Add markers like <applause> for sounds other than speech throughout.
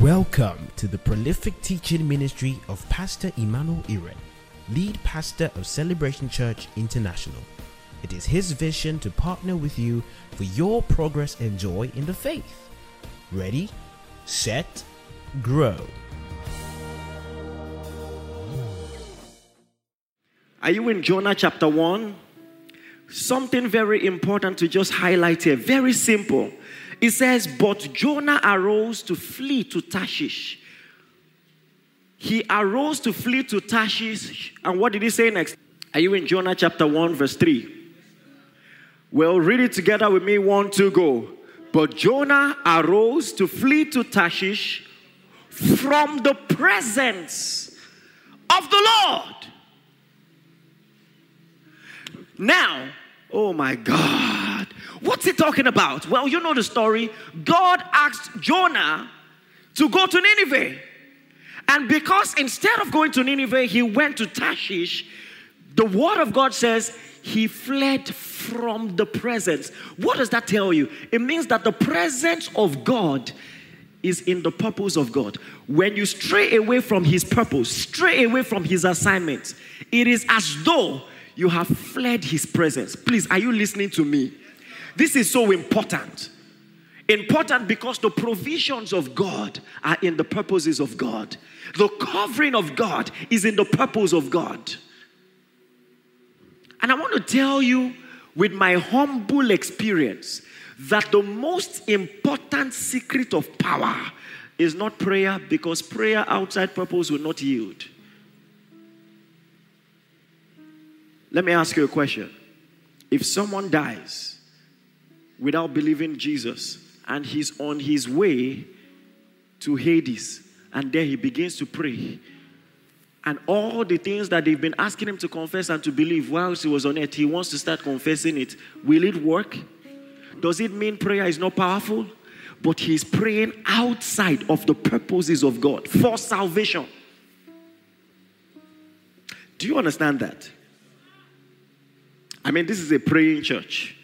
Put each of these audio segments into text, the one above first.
Welcome to the prolific teaching ministry of Pastor Emmanuel Iren, lead pastor of Celebration Church International. It is his vision to partner with you for your progress and joy in the faith. Ready, set, grow. Are you in Jonah chapter 1? Something very important to just highlight here. Very simple. It says, But Jonah arose to flee to Tarshish. He arose to flee to Tarshish. And what did he say next? Are you in Jonah chapter 1, verse 3? Well, read it together with me. One, two, go. But Jonah arose to flee to Tarshish from the presence of the Lord. Now, oh my God, what's he talking about? Well, you know the story. God asked Jonah to go to Nineveh. And because instead of going to Nineveh, he went to Tarshish, the word of God says he fled from the presence. What does that tell you? It means that the presence of God is in the purpose of God. When you stray away from his purpose, stray away from his assignment, it is as though you have fled his presence. Please, are you listening to me? This is so important. Important because the provisions of God are in the purposes of God. The covering of God is in the purpose of God. And I want to tell you, with my humble experience, that the most important secret of power is not prayer because prayer outside purpose will not yield. Let me ask you a question. If someone dies without believing Jesus and he's on his way to Hades, and there he begins to pray, and all the things that they've been asking him to confess and to believe whilst he was on earth, he wants to start confessing it. Will it work? Does it mean prayer is not powerful? But he's praying outside of the purposes of God for salvation. Do you understand that? I mean, this is a praying church.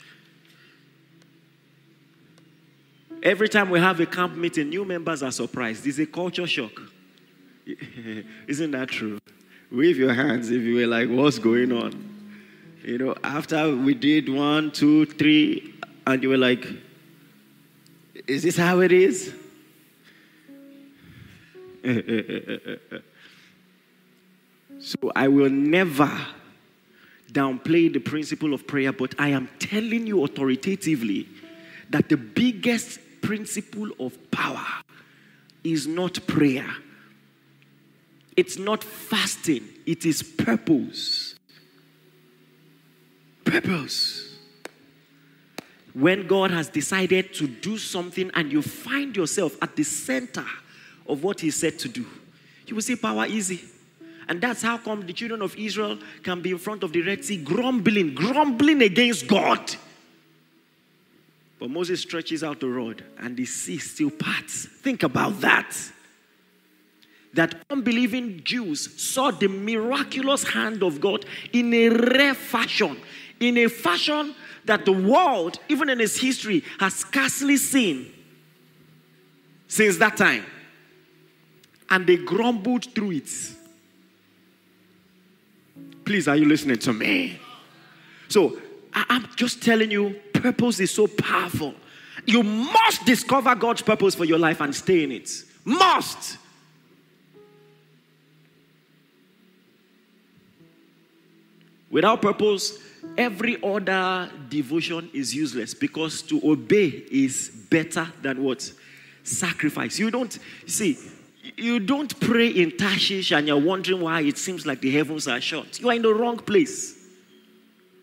Every time we have a camp meeting, new members are surprised. It's a culture shock. <laughs> Isn't that true? Wave your hands if you were like, what's going on? You know, after we did one, two, three, and you were like, is this how it is? <laughs> so I will never downplay the principle of prayer, but I am telling you authoritatively that the biggest principle of power is not prayer. It's not fasting, it is purpose. Purpose. When God has decided to do something and you find yourself at the center of what He said to do, you will see power easy. And that's how come the children of Israel can be in front of the Red Sea grumbling, grumbling against God. But Moses stretches out the rod and the sea still parts. Think about that. That unbelieving Jews saw the miraculous hand of God in a rare fashion, in a fashion that the world, even in its history, has scarcely seen since that time. And they grumbled through it. Please, are you listening to me? So, I'm just telling you, purpose is so powerful. You must discover God's purpose for your life and stay in it. Must. Without purpose, every other devotion is useless because to obey is better than what? Sacrifice. You don't, see, you don't pray in Tarshish and you're wondering why it seems like the heavens are shut. You are in the wrong place.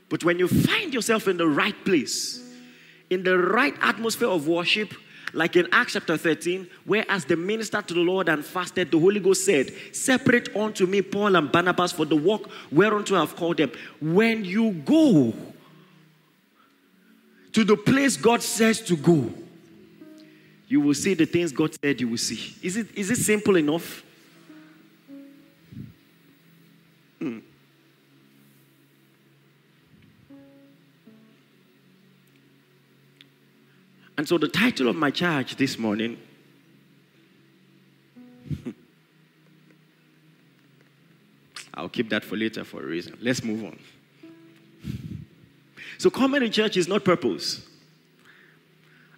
But when you find yourself in the right place, in the right atmosphere of worship, like in Acts chapter 13, where as the minister to the Lord and fasted, the Holy Ghost said, Separate unto me Paul and Barnabas for the work whereunto I have called them. When you go to the place God says to go, you will see the things God said you will see. Is it, is it simple enough? Hmm. And so, the title of my charge this morning <laughs> I'll keep that for later for a reason. Let's move on. So, coming to church is not purpose.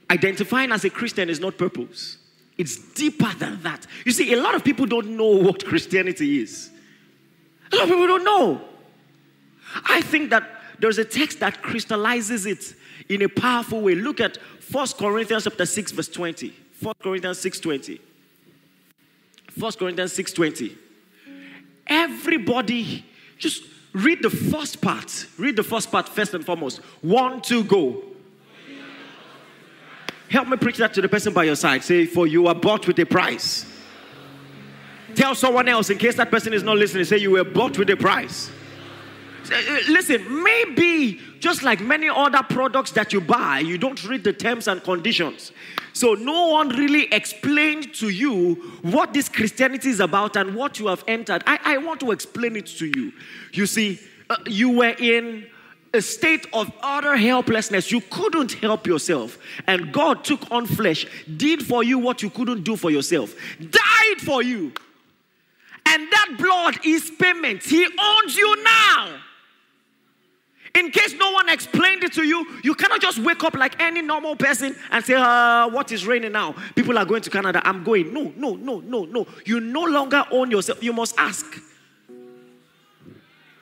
Identifying as a Christian is not purpose. It's deeper than that. You see, a lot of people don't know what Christianity is. A lot of people don't know. I think that there's a text that crystallizes it in a powerful way. Look at 1 Corinthians chapter 6, verse 20. 1 Corinthians 6 20. 1 Corinthians 6 20. Everybody, just read the first part. Read the first part first and foremost. One, two, go. Help me preach that to the person by your side. Say, For you are bought with a price. Tell someone else in case that person is not listening. Say, You were bought with a price. Uh, listen, maybe just like many other products that you buy, you don't read the terms and conditions. So no one really explained to you what this Christianity is about and what you have entered. I, I want to explain it to you. You see, uh, you were in a state of utter helplessness. You couldn't help yourself. And God took on flesh, did for you what you couldn't do for yourself, died for you. And that blood is payment. He owns you now. In case no one explained it to you, you cannot just wake up like any normal person and say, uh, What is raining now? People are going to Canada. I'm going. No, no, no, no, no. You no longer own yourself. You must ask.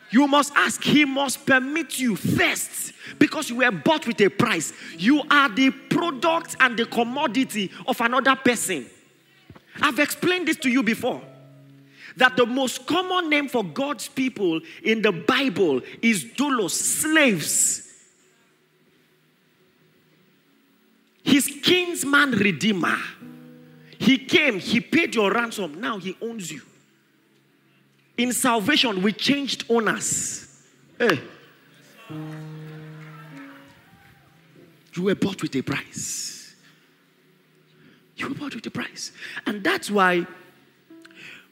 You must ask. He must permit you first because you were bought with a price. You are the product and the commodity of another person. I've explained this to you before that the most common name for God's people in the Bible is doulos, slaves. His kinsman redeemer. He came, he paid your ransom, now he owns you. In salvation, we changed owners. Hey. You were bought with a price. You were bought with a price. And that's why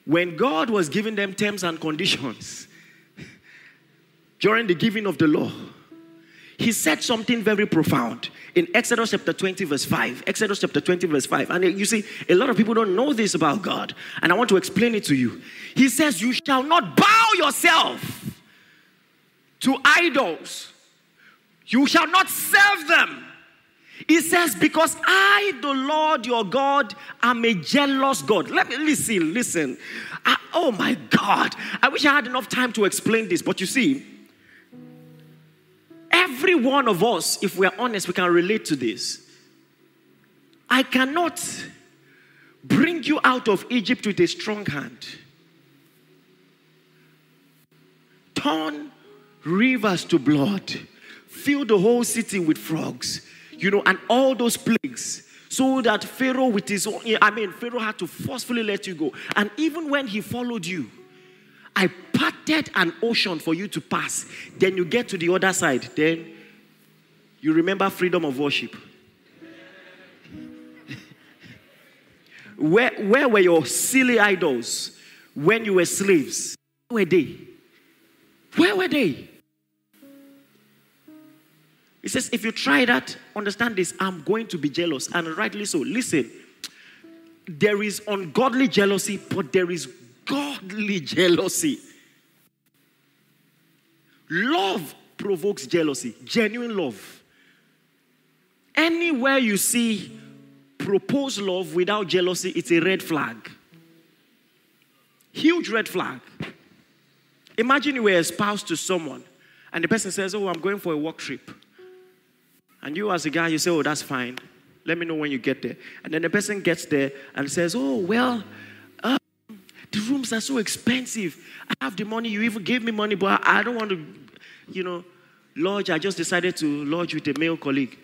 when God was giving them terms and conditions during the giving of the law, he said something very profound in Exodus chapter 20, verse 5. Exodus chapter 20, verse 5. And uh, you see, a lot of people don't know this about God, and I want to explain it to you. He says, You shall not bow yourself to idols, you shall not serve them. He says, Because I, the Lord your God, am a jealous God. Let me listen, listen. I, oh my God. I wish I had enough time to explain this, but you see, every one of us, if we're honest, we can relate to this. I cannot bring you out of Egypt with a strong hand. Turn rivers to blood, fill the whole city with frogs you know, and all those plagues. So that Pharaoh, with his own, I mean, Pharaoh had to forcefully let you go. And even when he followed you, I parted an ocean for you to pass. Then you get to the other side. Then you remember freedom of worship. where, where were your silly idols when you were slaves? Where were they? Where were they? He says, if you try that, understand this, I'm going to be jealous. And rightly so. Listen, there is ungodly jealousy, but there is godly jealousy. Love provokes jealousy, genuine love. Anywhere you see proposed love without jealousy, it's a red flag. Huge red flag. Imagine you were espoused to someone, and the person says, Oh, I'm going for a work trip. And you, as a guy, you say, Oh, that's fine. Let me know when you get there. And then the person gets there and says, Oh, well, uh, the rooms are so expensive. I have the money. You even gave me money, but I don't want to, you know, lodge. I just decided to lodge with a male colleague.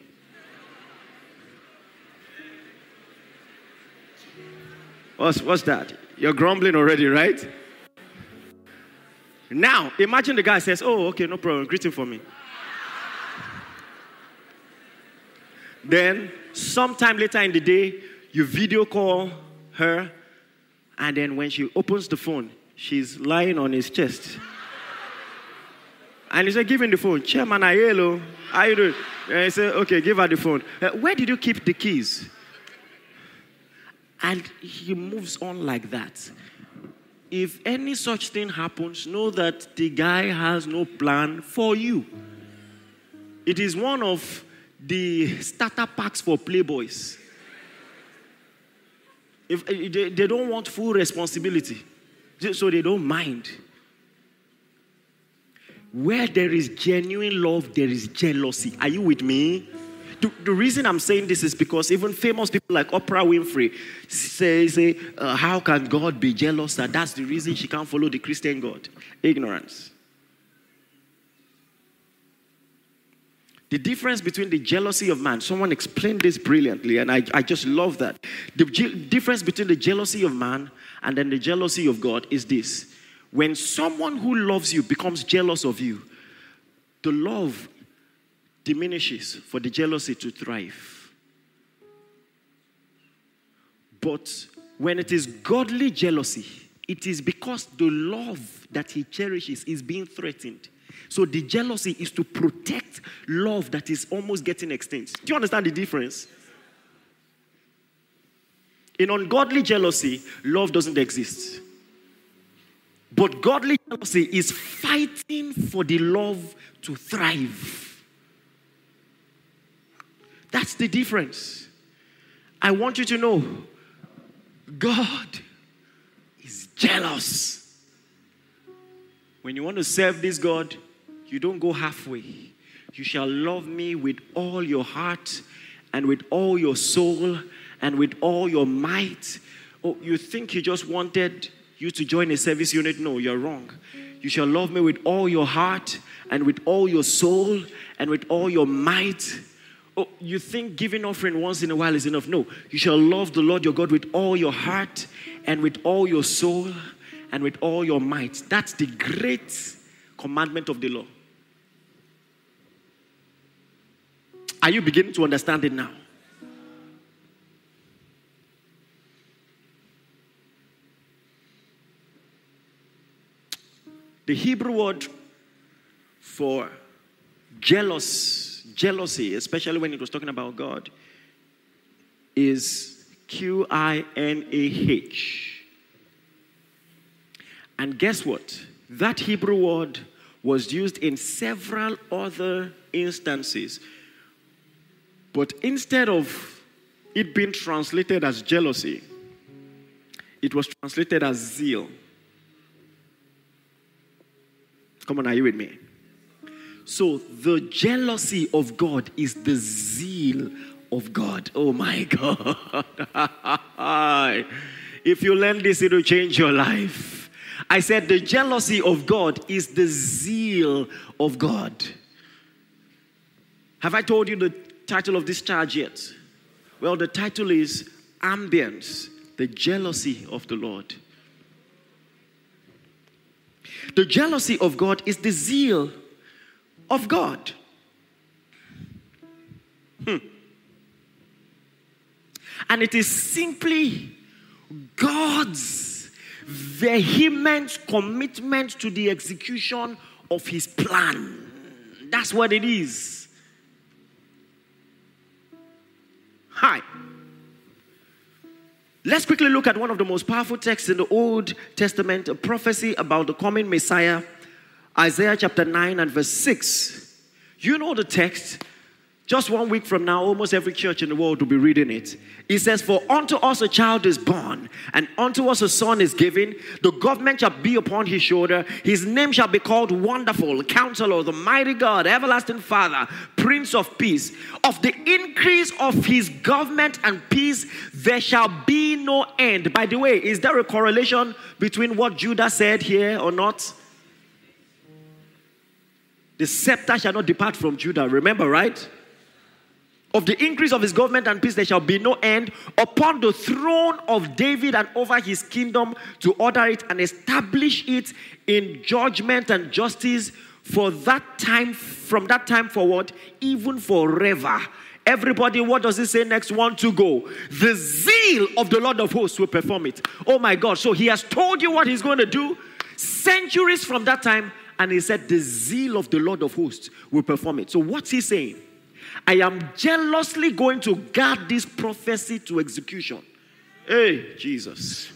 What's, what's that? You're grumbling already, right? Now, imagine the guy says, Oh, okay, no problem. Greeting for me. Then, sometime later in the day, you video call her, and then when she opens the phone, she's lying on his chest. And he said, Give him the phone. Chairman, I hello. How you doing? And he said, Okay, give her the phone. Uh, where did you keep the keys? And he moves on like that. if any such thing happens, know that the guy has no plan for you. It is one of the starter packs for playboys. If eh, they, they don't want full responsibility, so they don't mind. Where there is genuine love, there is jealousy. Are you with me? The, the, reason I'm saying this is because even famous people like Oprah Winfrey say, say uh, How can God be jealous? That that's the reason she can't follow the Christian God. Ignorance. The difference between the jealousy of man, someone explained this brilliantly, and I, I just love that. The je- difference between the jealousy of man and then the jealousy of God is this when someone who loves you becomes jealous of you, the love diminishes for the jealousy to thrive. But when it is godly jealousy, it is because the love that he cherishes is being threatened. So the jealousy is to protect love that is almost getting extinct. Do you understand the difference? In ungodly jealousy, love doesn't exist. But godly jealousy is fighting for the love to thrive. That's the difference. I want you to know God is jealous. When you want to serve this God, you don't go halfway. You shall love me with all your heart and with all your soul and with all your might. Oh, you think he just wanted you to join a service unit? No, you're wrong. You shall love me with all your heart and with all your soul and with all your might oh, you think giving offering once in a while is enough. No, you shall love the Lord your God with all your heart and with all your soul and with all your might. That's the great commandment of the law. Are you beginning to understand it now? The Hebrew word for jealous jealousy, especially when it was talking about God, is Q I N A H. And guess what? That Hebrew word was used in several other instances. But instead of it being translated as jealousy, it was translated as zeal. Come on, are you with me? So the jealousy of God is the zeal of God. Oh my <laughs> God. if you learn this, it will change your life. I said the jealousy of God is the zeal of God. Have I told you the title of this charge yet? Well, the title is Ambience, the jealousy of the Lord. The jealousy of God is the zeal of God. Hmm. And it is simply God's vehement commitment to the execution of his plan. That's what it is. Hi. Let's quickly look at one of the most powerful texts in the Old Testament, a prophecy about the coming Messiah Isaiah chapter 9 and verse 6. You know the text. Just one week from now, almost every church in the world will be reading it. It says, For unto us a child is born, and unto us a son is given. The government shall be upon his shoulder. His name shall be called Wonderful, Counselor, the Mighty God, Everlasting Father, Prince of Peace. Of the increase of his government and peace, there shall be no end. By the way, is there a correlation between what Judah said here or not? The scepter shall not depart from Judah. Remember, right? Of the increase of his government and peace, there shall be no end upon the throne of David and over his kingdom to order it and establish it in judgment and justice for that time, from that time forward, even forever. Everybody, what does it say next? One to go. The zeal of the Lord of hosts will perform it. Oh my God. So he has told you what he's going to do. Centuries from that time, and he said, The zeal of the Lord of hosts will perform it. So, what's he saying? I am jealously going to guard this prophecy to execution. Hey, Jesus.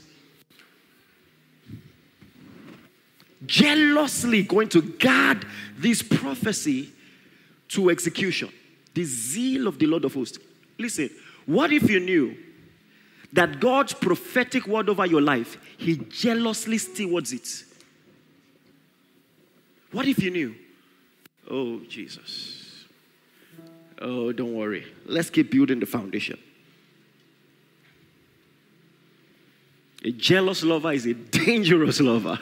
jealously going to guard this prophecy to execution. The zeal of the Lord of hosts. Listen, what if you knew that God's prophetic word over your life, He jealously stewards it? What if you knew? Oh, Jesus. Oh, don't worry. Let's keep building the foundation. A jealous lover is a dangerous lover.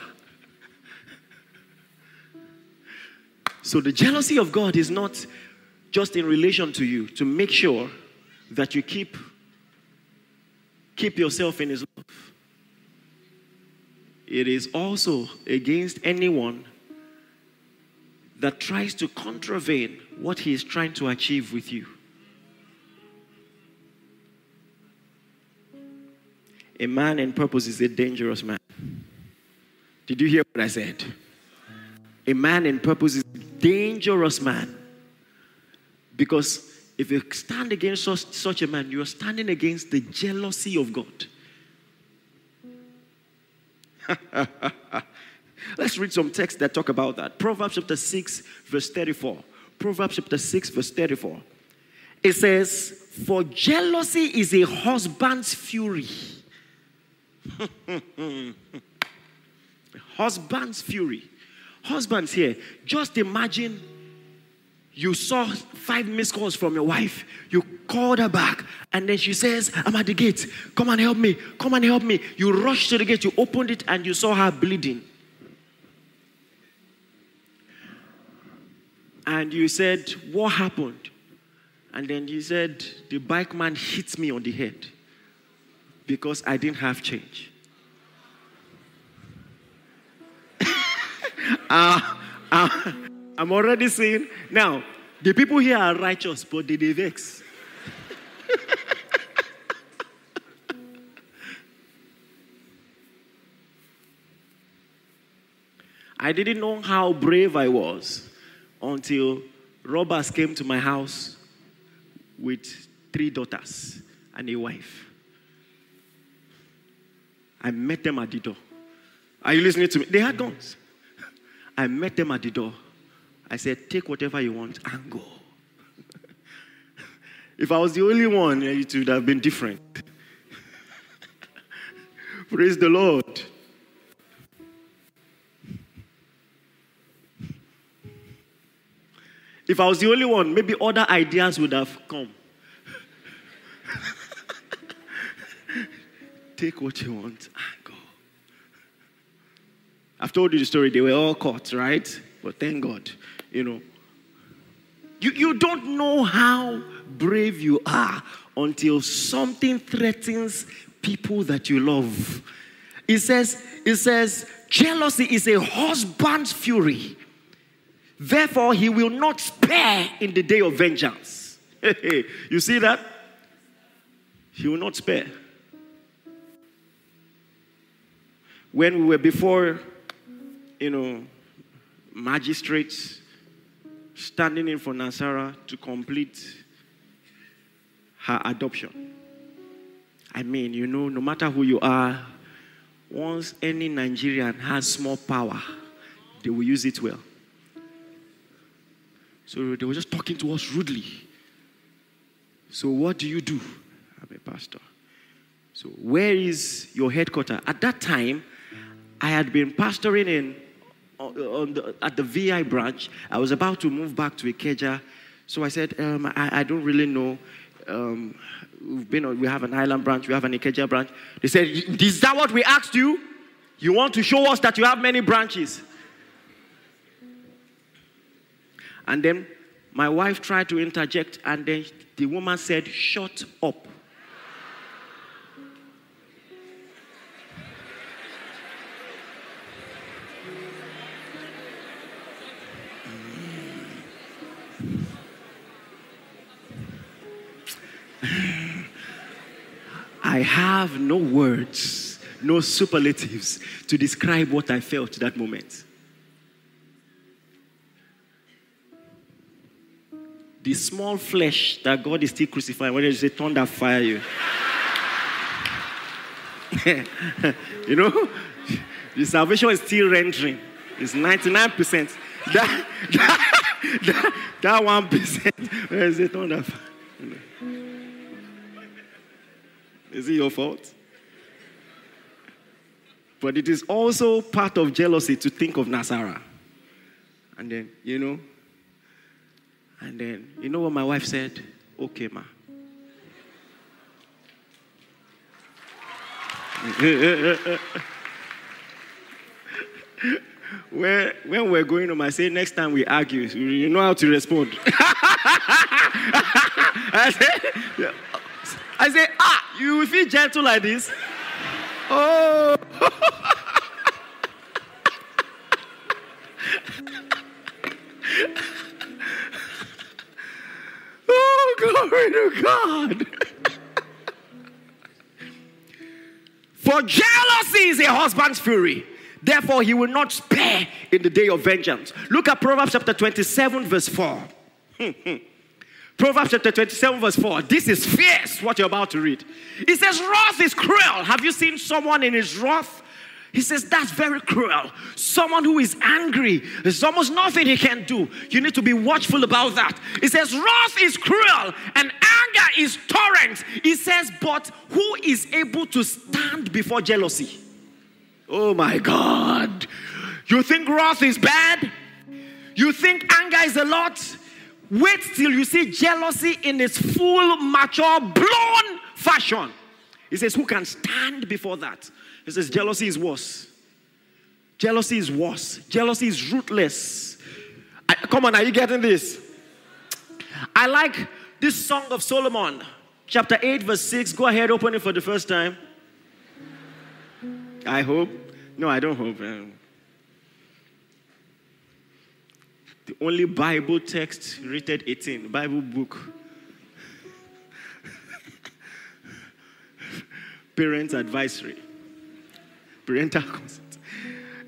so, the jealousy of God is not just in relation to you, to make sure that you keep, keep yourself in His love. It is also against anyone that tries to contravene what He is trying to achieve with you. A man in purpose is a dangerous man. Did you hear what I said? A man in purpose is a dangerous man. Because if you stand against such, such a man, you are standing against the jealousy of God. <laughs> Let's read some texts that talk about that. Proverbs chapter 6, verse 34. Proverbs chapter 6, verse 34. It says, For jealousy is a husband's fury <laughs> Husband's fury. Husbands here, just imagine you saw five missed calls from your wife. You called her back, and then she says, I'm at the gate. Come and help me. Come and help me. You rushed to the gate, you opened it, and you saw her bleeding. And you said, What happened? And then you said, The bike man hit me on the head because I didn't have change. uh, <laughs> uh, I'm already saying, now, the people here are righteous, but they, they vex. <laughs> I didn't know how brave I was until robbers came to my house with three daughters and a wife. I met them at the door. Are you listening to me? They had guns. I met them at the door. I said, Take whatever you want and go. <laughs> if I was the only one, it would have been different. <laughs> Praise the Lord. If I was the only one, maybe other ideas would have come. <laughs> Take what you want and go. I've told you the story. They were all caught, right? But thank God, you know. You, you don't know how brave you are until something threatens people that you love. It says, it says, jealousy is a husband's fury. Therefore, he will not spare in the day of vengeance. <laughs> you see that? He will not spare. When we were before, you know, magistrates standing in for Nasara to complete her adoption. I mean, you know, no matter who you are, once any Nigerian has small power, they will use it well. So they were just talking to us rudely. So, what do you do? I'm a pastor. So, where is your headquarters? At that time, I had been pastoring in the, at the VI branch. I was about to move back to Ikeja, so I said, um, I, I, don't really know. Um, we've been we have an island branch, we have an Ikeja branch. They said, Is that what we asked you? You want to show us that you have many branches? And then my wife tried to interject, and then the woman said, Shut up. I have no words, no superlatives to describe what I felt that moment. The small flesh that God is still crucifying, when you say thunder fire you. <laughs> you know, the salvation is still rendering. It's 99%. That, that, that, that 1%, where is it on that? Is it your fault? But it is also part of jealousy to think of Nasara. And then, you know, and then, you know what my wife said? Okay, ma. <laughs> when, when we're going home, I say, next time we argue, you know how to respond. <laughs> I say, I say, ah, you feel gentle like this? Oh. <laughs> oh, glory to God. For jealousy is a husband's fury. Therefore, he will not spare in the day of vengeance. Look at Proverbs chapter 27, verse 4. <laughs> Proverbs chapter 27, verse 4. This is fierce, what you're about to read. It says, Wrath is cruel. Have you seen someone in his wrath? He says, That's very cruel. Someone who is angry, there's almost nothing he can do. You need to be watchful about that. He says, Wrath is cruel and anger is torrent. He says, But who is able to stand before jealousy? Oh my God. You think wrath is bad? You think anger is a lot? Wait till you see jealousy in its full, mature, blown fashion. He says, Who can stand before that? He says, Jealousy is worse. Jealousy is worse. Jealousy is ruthless. I, come on, are you getting this? I like this Song of Solomon, chapter 8, verse 6. Go ahead, open it for the first time. I hope. No, I don't hope. Um, the only Bible text rated 18, Bible book. <laughs> Parents advisory. Consent.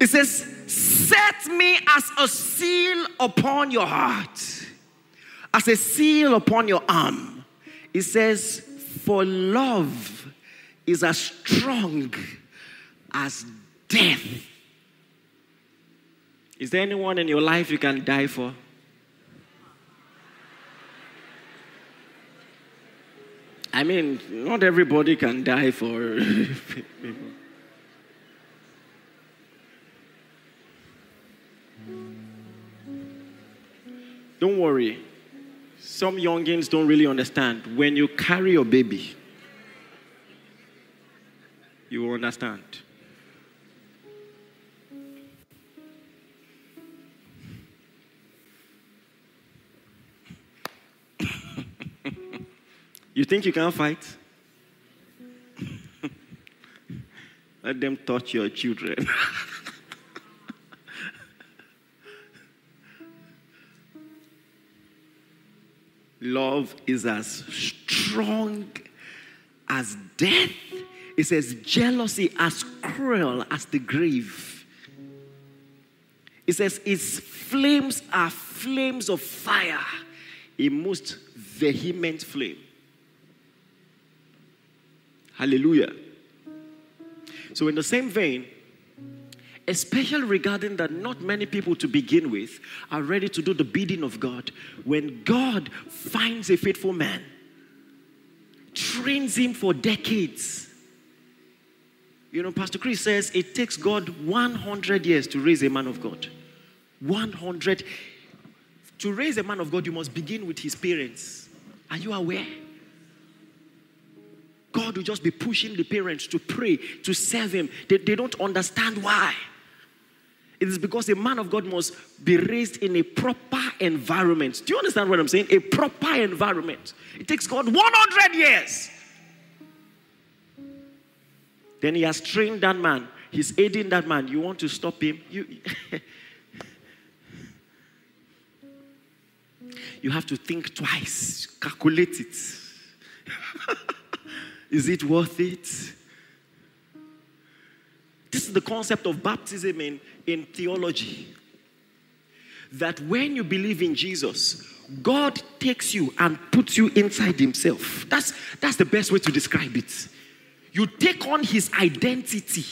It says, Set me as a seal upon your heart, as a seal upon your arm. It says, For love is as strong as death. Is there anyone in your life you can die for? I mean, not everybody can die for <laughs> people. Don't worry. Some youngins don't really understand. When you carry your baby, you will understand. <laughs> you think you can fight? <laughs> Let them touch your children. <laughs> Love is as strong as death. It says jealousy as cruel as the grave. It says its flames are flames of fire, a most vehement flame. Hallelujah. So, in the same vein, especially regarding that not many people to begin with are ready to do the bidding of God. When God finds a faithful man, trains him for decades. You know, Pastor Chris says it takes God 100 years to raise a man of God. 100. To raise a man of God, you must begin with his parents. Are you aware? God will just be pushing the parents to pray, to serve Him. They, they don't understand why. It is because a man of God must be raised in a proper environment. Do you understand what I'm saying? A proper environment. It takes God 100 years. Then He has trained that man. He's aiding that man. You want to stop him? You, <laughs> you have to think twice, calculate it. <laughs> Is it worth it? This is the concept of baptism in, in theology. That when you believe in Jesus, God takes you and puts you inside Himself. That's, that's the best way to describe it. You take on His identity.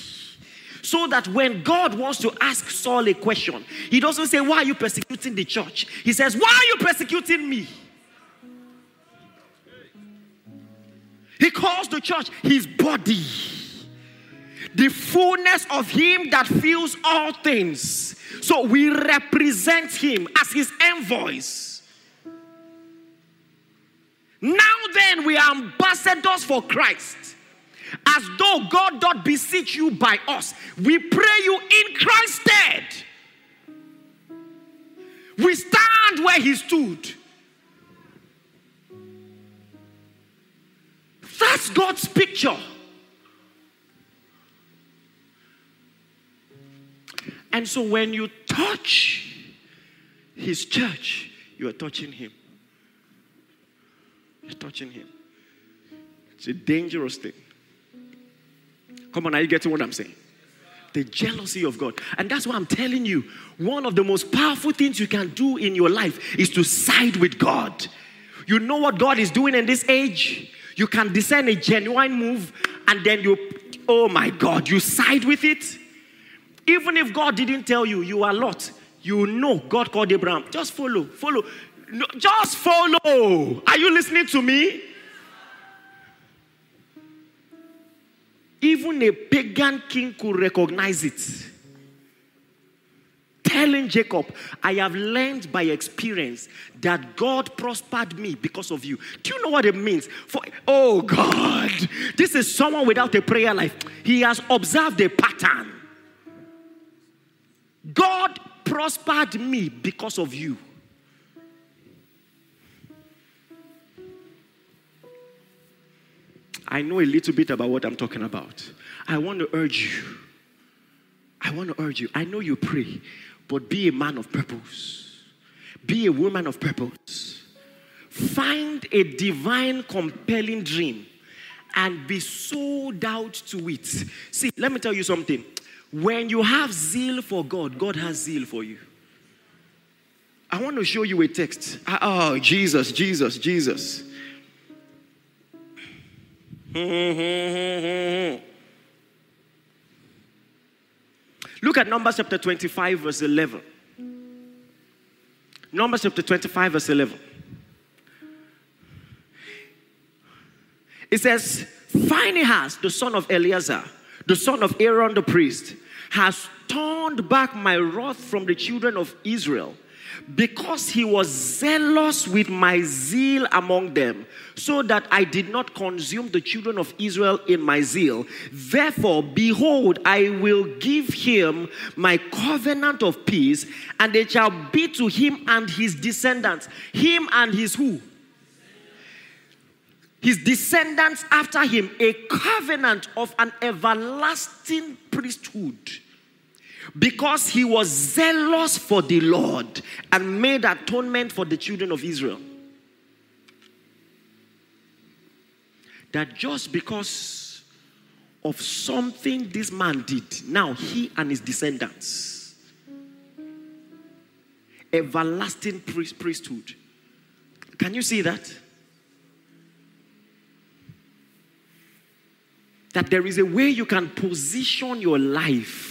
So that when God wants to ask Saul a question, he doesn't say, Why are you persecuting the church? He says, Why are you persecuting me? He calls the church his body, the fullness of him that fills all things. So we represent him as his envoys. Now then, we are ambassadors for Christ. As though God doth beseech you by us, we pray you in Christ's stead. We stand where he stood. That's God's picture. And so when you touch his church, you are touching him. You're touching him. It's a dangerous thing. Come on, are you getting what I'm saying? The jealousy of God. And that's why I'm telling you one of the most powerful things you can do in your life is to side with God. You know what God is doing in this age? You can discern a genuine move and then you, oh my God, you side with it. Even if God didn't tell you, you are Lot. You know God called Abraham. Just follow, follow. No, just follow. Are you listening to me? Even a pagan king could recognize it. Telling Jacob, I have learned by experience that God prospered me because of you. Do you know what it means? For oh God, this is someone without a prayer life. He has observed a pattern. God prospered me because of you. I know a little bit about what I'm talking about. I want to urge you. I want to urge you. I know you pray, but be a man of purpose. Be a woman of purpose. Find a divine, compelling dream and be sold out to it. See, let me tell you something. When you have zeal for God, God has zeal for you. I want to show you a text. Oh, Jesus, Jesus, Jesus. <laughs> Look at Numbers chapter 25, verse 11. Numbers chapter 25, verse 11. It says, Phinehas, the son of Eleazar, the son of Aaron the priest, has turned back my wrath from the children of Israel because he was zealous with my zeal among them, so that I did not consume the children of Israel in my zeal. Therefore, behold, I will give him my covenant of peace, and it shall be to him and his descendants. Him and his who? His descendants after him, a covenant of an everlasting priesthood because he was zealous for the Lord and made atonement for the children of Israel. That just because of something this man did, now he and his descendants, everlasting priest, priesthood. Can you see that? That there is a way you can position your life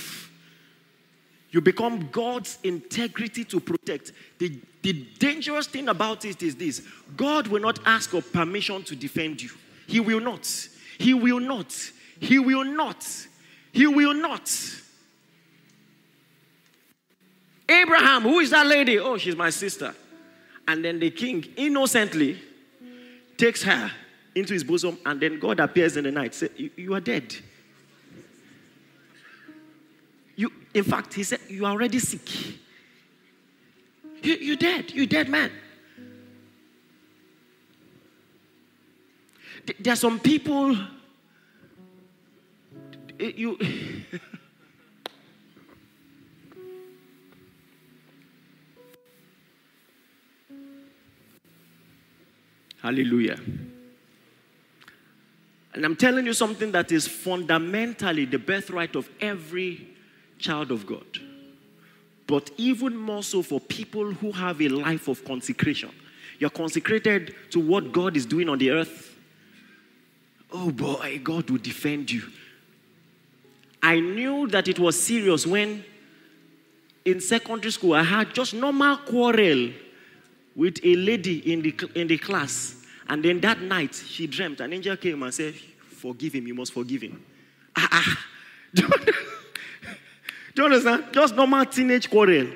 you become God's integrity to protect. The, the dangerous thing about it is this God will not ask for permission to defend you. He will not. He will not. He will not. He will not. Abraham, who is that lady? Oh, she's my sister. And then the king innocently takes her into his bosom, and then God appears in the night. Say, You are dead. You, in fact, he said, You are already sick. You, you're dead. You're dead man. There are some people, eh, you. <laughs> Hallelujah. And I'm telling you something that is fundamentally the birthright of every child of God. But even more so for people who have a life of consecration. You're consecrated to what God is doing on the earth. Oh boy, God will defend you. I knew that it was serious when in secondary school I had just normal quarrel with a lady in the, in the class. And then that night, she dreamt. An angel came and said, Forgive him, you must forgive him. Ah, ah. <laughs> Do you understand? Just normal teenage quarrel.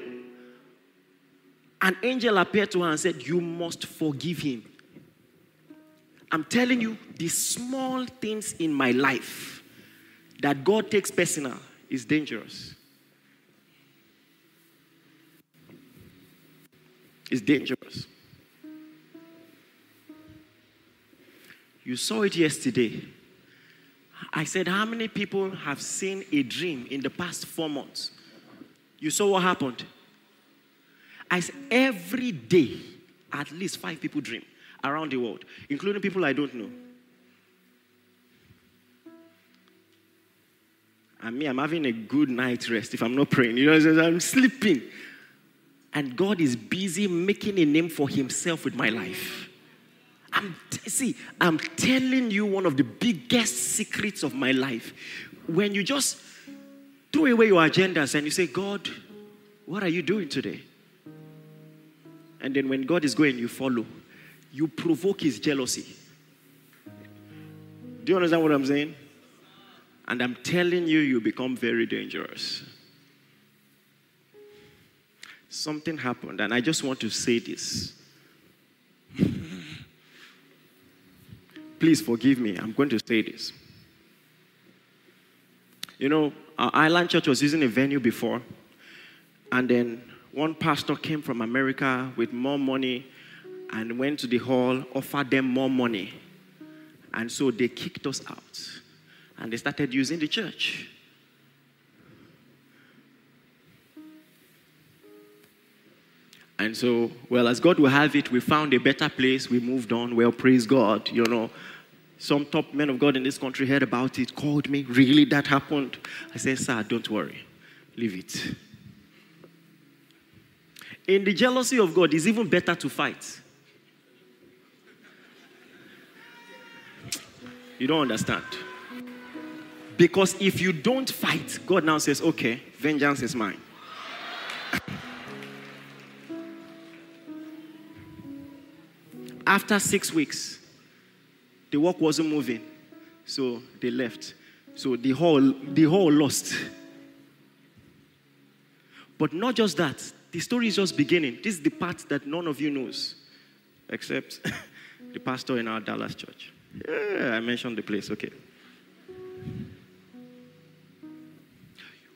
An angel appeared to her and said, You must forgive him. I'm telling you, the small things in my life that God takes personal is dangerous. It's dangerous. You saw it yesterday. I said, How many people have seen a dream in the past four months? You saw what happened? I said, Every day, at least five people dream around the world, including people I don't know. And me, I'm having a good night rest if I'm not praying. You know, I'm sleeping. And God is busy making a name for Himself with my life. I'm, see, I'm telling you one of the biggest secrets of my life. When you just throw away your agendas and you say, God, what are you doing today? And then when God is going, you follow. You provoke his jealousy. Do you understand what I'm saying? And I'm telling you, you become very dangerous. Something happened, and I just want to say this. Please forgive me. I'm going to say this. You know, our island church was using a venue before, and then one pastor came from America with more money and went to the hall, offered them more money. And so they kicked us out and they started using the church. And so, well, as God will have it, we found a better place. We moved on. Well, praise God, you know. Some top men of God in this country heard about it, called me. Really, that happened? I said, Sir, don't worry. Leave it. In the jealousy of God, it's even better to fight. You don't understand. Because if you don't fight, God now says, okay, vengeance is mine. After six weeks, the work wasn't moving. So they left. So the whole the whole lost. But not just that, the story is just beginning. This is the part that none of you knows, except <laughs> the pastor in our Dallas church. Yeah, I mentioned the place, okay.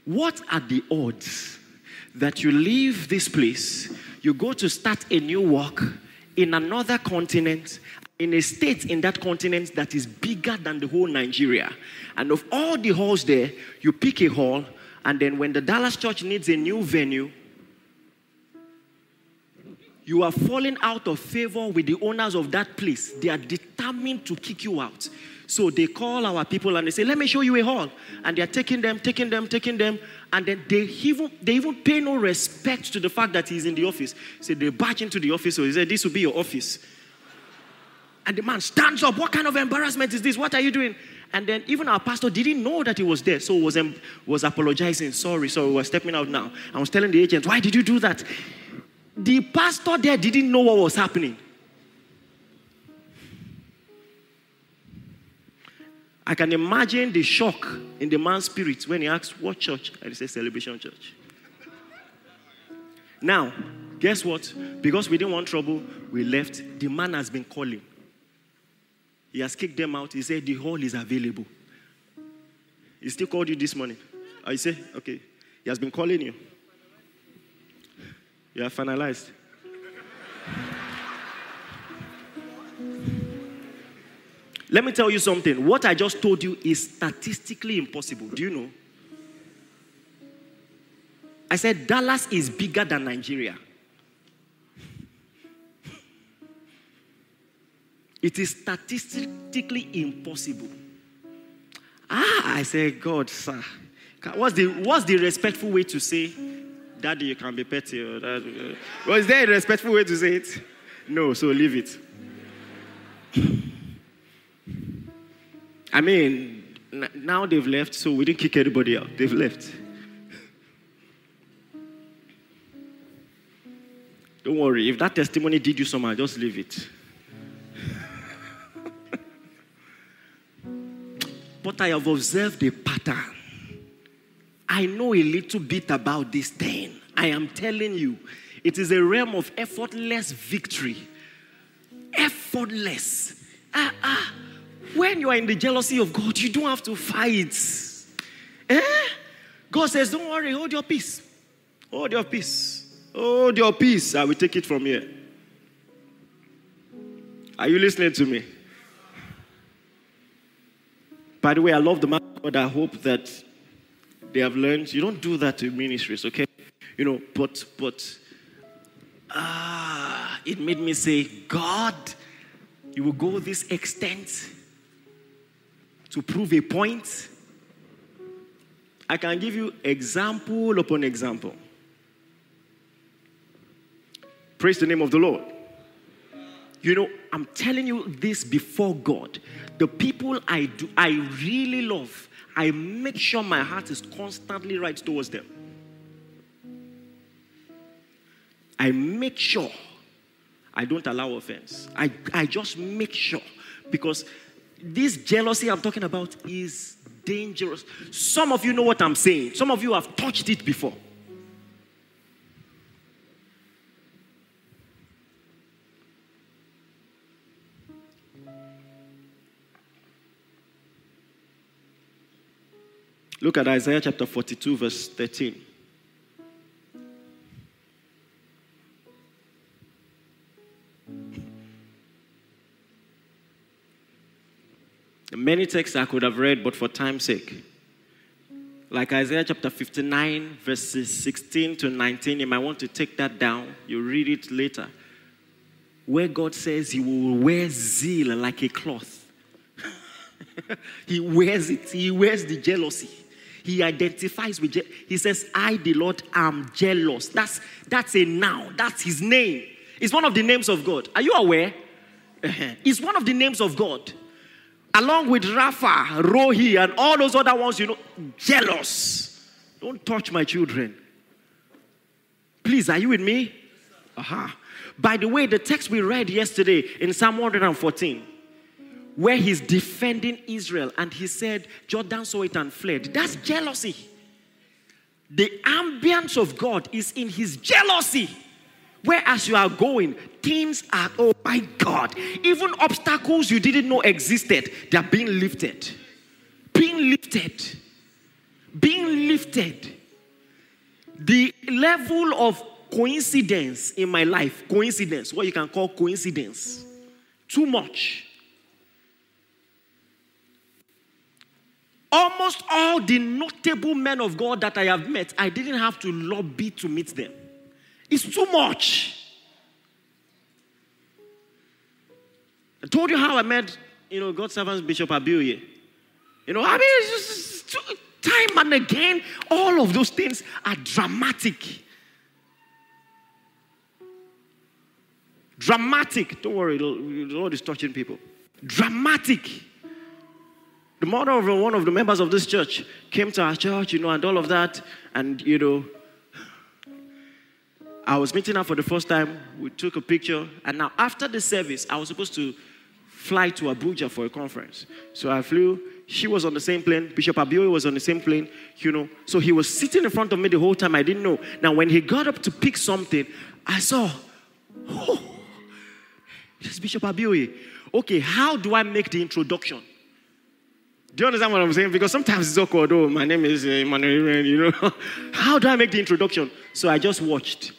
What are the odds that you leave this place, you go to start a new work in another continent, in a state in that continent that is bigger than the whole Nigeria. And of all the halls there, you pick a hall, and then when the Dallas church needs a new venue, you are falling out of favor with the owners of that place. They are determined to kick you out. So they call our people and they say, Let me show you a hall. And they're taking them, taking them, taking them. And then they even, they even pay no respect to the fact that he's in the office. So they barge into the office. So he said, This will be your office. And the man stands up. What kind of embarrassment is this? What are you doing? And then even our pastor didn't know that he was there. So was, was apologizing. Sorry, sorry, we're stepping out now. I was telling the agent, Why did you do that? The pastor there didn't know what was happening. I can imagine the shock in the man's spirit when he asked, What church? And he said, Celebration Church. Now, guess what? Because we didn't want trouble, we left. The man has been calling. He has kicked them out. He said, The hall is available. He still called you this morning. I say, Okay. He has been calling you. You are finalized. Let me tell you something. What I just told you is statistically impossible. Do you know? I said Dallas is bigger than Nigeria. It is statistically impossible. Ah, I said, God, sir. What's the, what's the respectful way to say, Daddy, you can be petty? Or that, uh, was there a respectful way to say it? No, so leave it. I mean, now they've left, so we didn't kick anybody out. They've left. Don't worry. If that testimony did you somehow, just leave it. But I have observed a pattern. I know a little bit about this thing. I am telling you, it is a realm of effortless victory. Effortless. Ah, ah. When you are in the jealousy of God, you don't have to fight. Eh? God says, Don't worry, hold your peace. Hold your peace. Hold your peace. I will take it from here. Are you listening to me? By the way, I love the man God. I hope that they have learned. You don't do that to ministries, okay? You know, but but ah, it made me say, God, you will go this extent to prove a point. I can give you example upon example. Praise the name of the Lord. You know, I'm telling you this before God. The people I do, I really love, I make sure my heart is constantly right towards them. I make sure I don't allow offense. I, I just make sure because this jealousy I'm talking about is dangerous. Some of you know what I'm saying, some of you have touched it before. Look at Isaiah chapter 42, verse 13. <laughs> Many texts I could have read, but for time's sake. Like Isaiah chapter 59, verses 16 to 19, you might want to take that down. You read it later. Where God says He will wear zeal like a cloth. <laughs> he wears it, He wears the jealousy he identifies with je- he says i the lord am jealous. That's that's a noun. That's his name. It's one of the names of god. Are you aware? Uh-huh. it's one of the names of god. Along with rapha rohi and all those other ones you know jealous. Don't touch my children. Please are you with me? Uh-huh. by the way the text we read yesterday in psalm 114 where he's defending Israel and he said, Jordan saw it and fled. That's jealousy. The ambience of God is in his jealousy. Where as you are going, things are, oh my God, even obstacles you didn't know existed, they're being lifted. Being lifted. Being lifted. The level of coincidence in my life, coincidence, what you can call coincidence, too much Almost all the notable men of God that I have met, I didn't have to lobby to meet them. It's too much. I told you how I met, you know, God's servant Bishop Abioye. You know, I mean, time and again, all of those things are dramatic. Dramatic. Don't worry, the Lord is touching people. Dramatic. The mother of one of the members of this church came to our church, you know, and all of that. And, you know, I was meeting her for the first time. We took a picture. And now, after the service, I was supposed to fly to Abuja for a conference. So I flew. She was on the same plane. Bishop Abioye was on the same plane, you know. So he was sitting in front of me the whole time. I didn't know. Now, when he got up to pick something, I saw, oh, this Bishop Abioye. Okay, how do I make the introduction? Do you understand what I'm saying? Because sometimes it's awkward. Oh, my name is uh, Emmanuel, you know. <laughs> How do I make the introduction? So I just watched.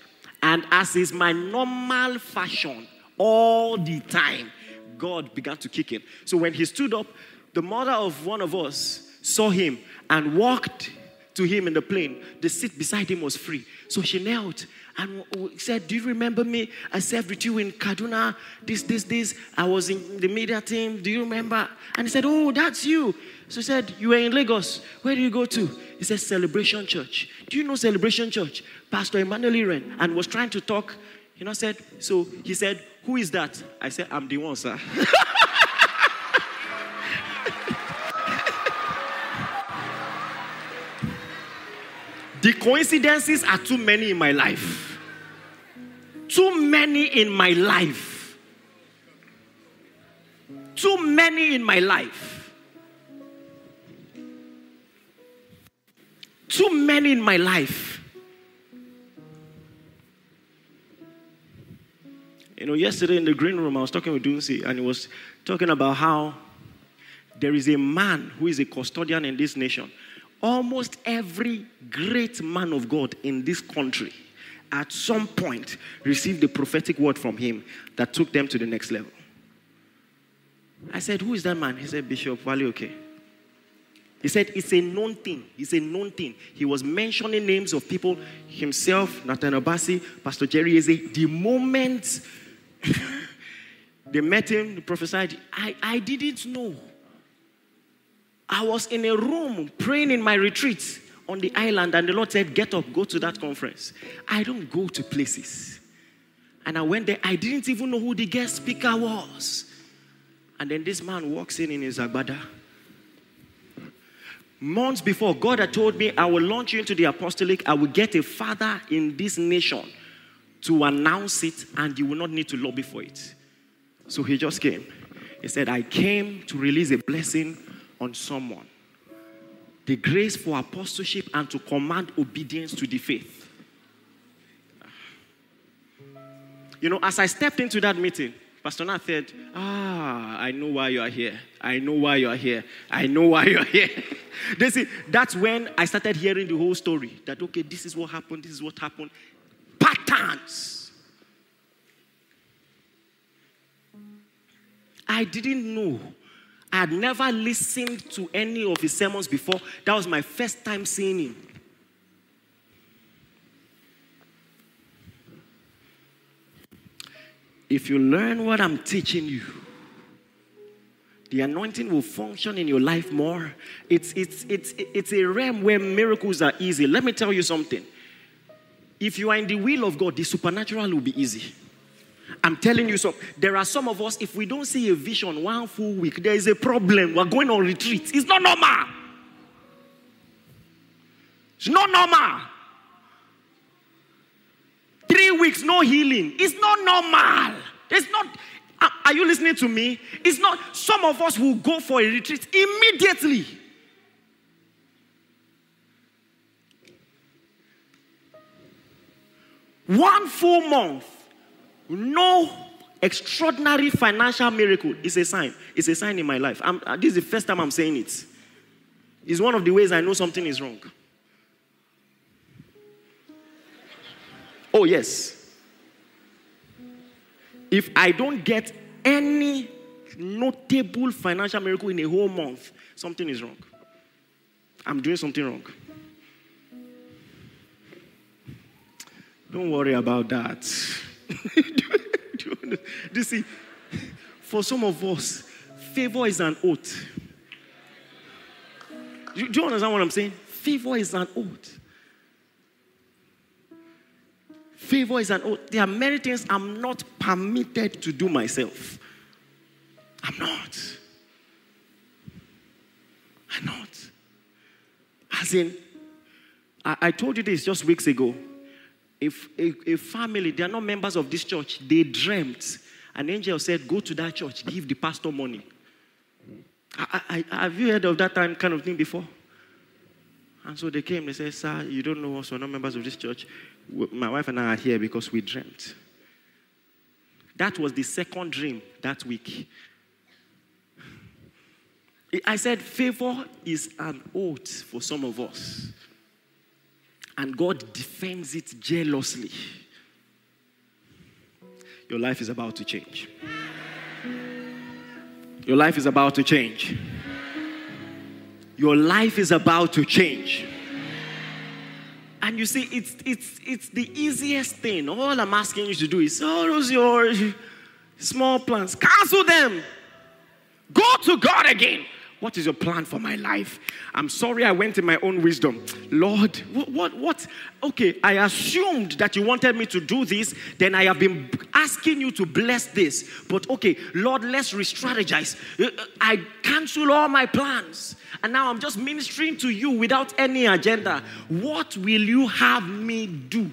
And as is my normal fashion, all the time, God began to kick in. So when he stood up, the mother of one of us saw him and walked to him in the plane. The seat beside him was free. So she knelt and he said, Do you remember me? I served with you in Kaduna, this, this, this. I was in the media team. Do you remember? And he said, Oh, that's you. So he said, You were in Lagos. Where do you go to? He said, Celebration Church. Do you know Celebration Church? Pastor Emmanuel Iren. And was trying to talk. You know, said, So he said, Who is that? I said, I'm the one, sir. <laughs> The coincidences are too many in my life. Too many in my life. Too many in my life. Too many in my life. You know, yesterday in the green room, I was talking with Dunsi, and he was talking about how there is a man who is a custodian in this nation. Almost every great man of God in this country at some point received the prophetic word from him that took them to the next level. I said, Who is that man? He said, Bishop Oke. He said, It's a known thing. It's a known thing. He was mentioning names of people himself, Nathaniel Bassey, Pastor Jerry Eze. The moment <laughs> they met him, prophesied, I, I didn't know. I was in a room praying in my retreat on the island, and the Lord said, Get up, go to that conference. I don't go to places. And I went there, I didn't even know who the guest speaker was. And then this man walks in in his agbada. Months before, God had told me, I will launch you into the apostolic. I will get a father in this nation to announce it, and you will not need to lobby for it. So he just came. He said, I came to release a blessing on someone the grace for apostleship and to command obedience to the faith. You know, as I stepped into that meeting, Pastor Nat said, Ah, I know why you are here. I know why you are here. I know why you are here. <laughs> they see, that's when I started hearing the whole story that, okay, this is what happened, this is what happened. Patterns. I didn't know I had never listened to any of his sermons before. That was my first time seeing him. If you learn what I'm teaching you, the anointing will function in your life more. It's, it's, it's, it's a realm where miracles are easy. Let me tell you something. If you are in the will of God, the supernatural will be easy. I'm telling you so. There are some of us, if we don't see a vision one full week, there is a problem. We're going on retreat. It's not normal. It's not normal. Three weeks, no healing. It's not normal. It's not. Are you listening to me? It's not. Some of us will go for a retreat immediately. One full month no extraordinary financial miracle is a sign. It's a sign in my life. Uh, this is the first time I'm saying it. It's one of the ways I know something is wrong. Oh, yes. If I don't get any notable financial miracle in a whole month, something is wrong. I'm doing something wrong. Don't worry about that. Do, <laughs> you, do you see? For some of us, favor is an oath. Do, do you understand what I'm saying? Favor is an oath. Favor is an oath. There are many things I'm not permitted to do myself. I'm not. I'm not. As in, I, I told you this just weeks ago if a, a family, they are not members of this church, they dreamt. An angel said, Go to that church, give the pastor money. I, I, have you heard of that time kind of thing before? And so they came, they said, Sir, you don't know us, we're not members of this church. My wife and I are here because we dreamt. That was the second dream that week. I said, favor is an oath for some of us and God defends it jealously, your life is about to change. Your life is about to change. Your life is about to change. And you see, it's, it's, it's the easiest thing. All I'm asking you to do is, oh, those your small plans, cancel them. Go to God again. What is your plan for my life? I'm sorry I went in my own wisdom. Lord, what, what, what? Okay, I assumed that you wanted me to do this. Then I have been asking you to bless this. But okay, Lord, let's re strategize. Uh, uh, I cancel all my plans. And now I'm just ministering to you without any agenda. What will you have me do?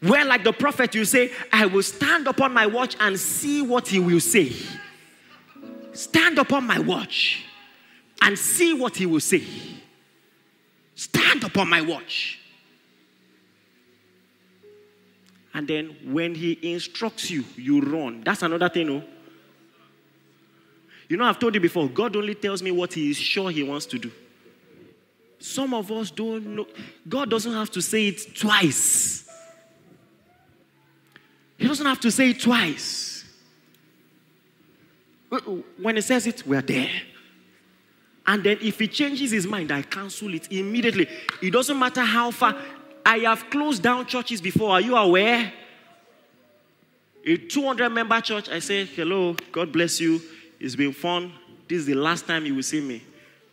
Where, like the prophet, you say, I will stand upon my watch and see what he will say. Stand upon my watch and see what he will say. Stand upon my watch. And then when he instructs you, you run. That's another thing, no? You know, I've told you before, God only tells me what he is sure he wants to do. Some of us don't know. God doesn't have to say it twice. He doesn't have to say it twice. When he says it, we're there. And then if he changes his mind, I cancel it immediately. It doesn't matter how far. I have closed down churches before. Are you aware? A 200 member church, I say, hello, God bless you. It's been fun. This is the last time you will see me.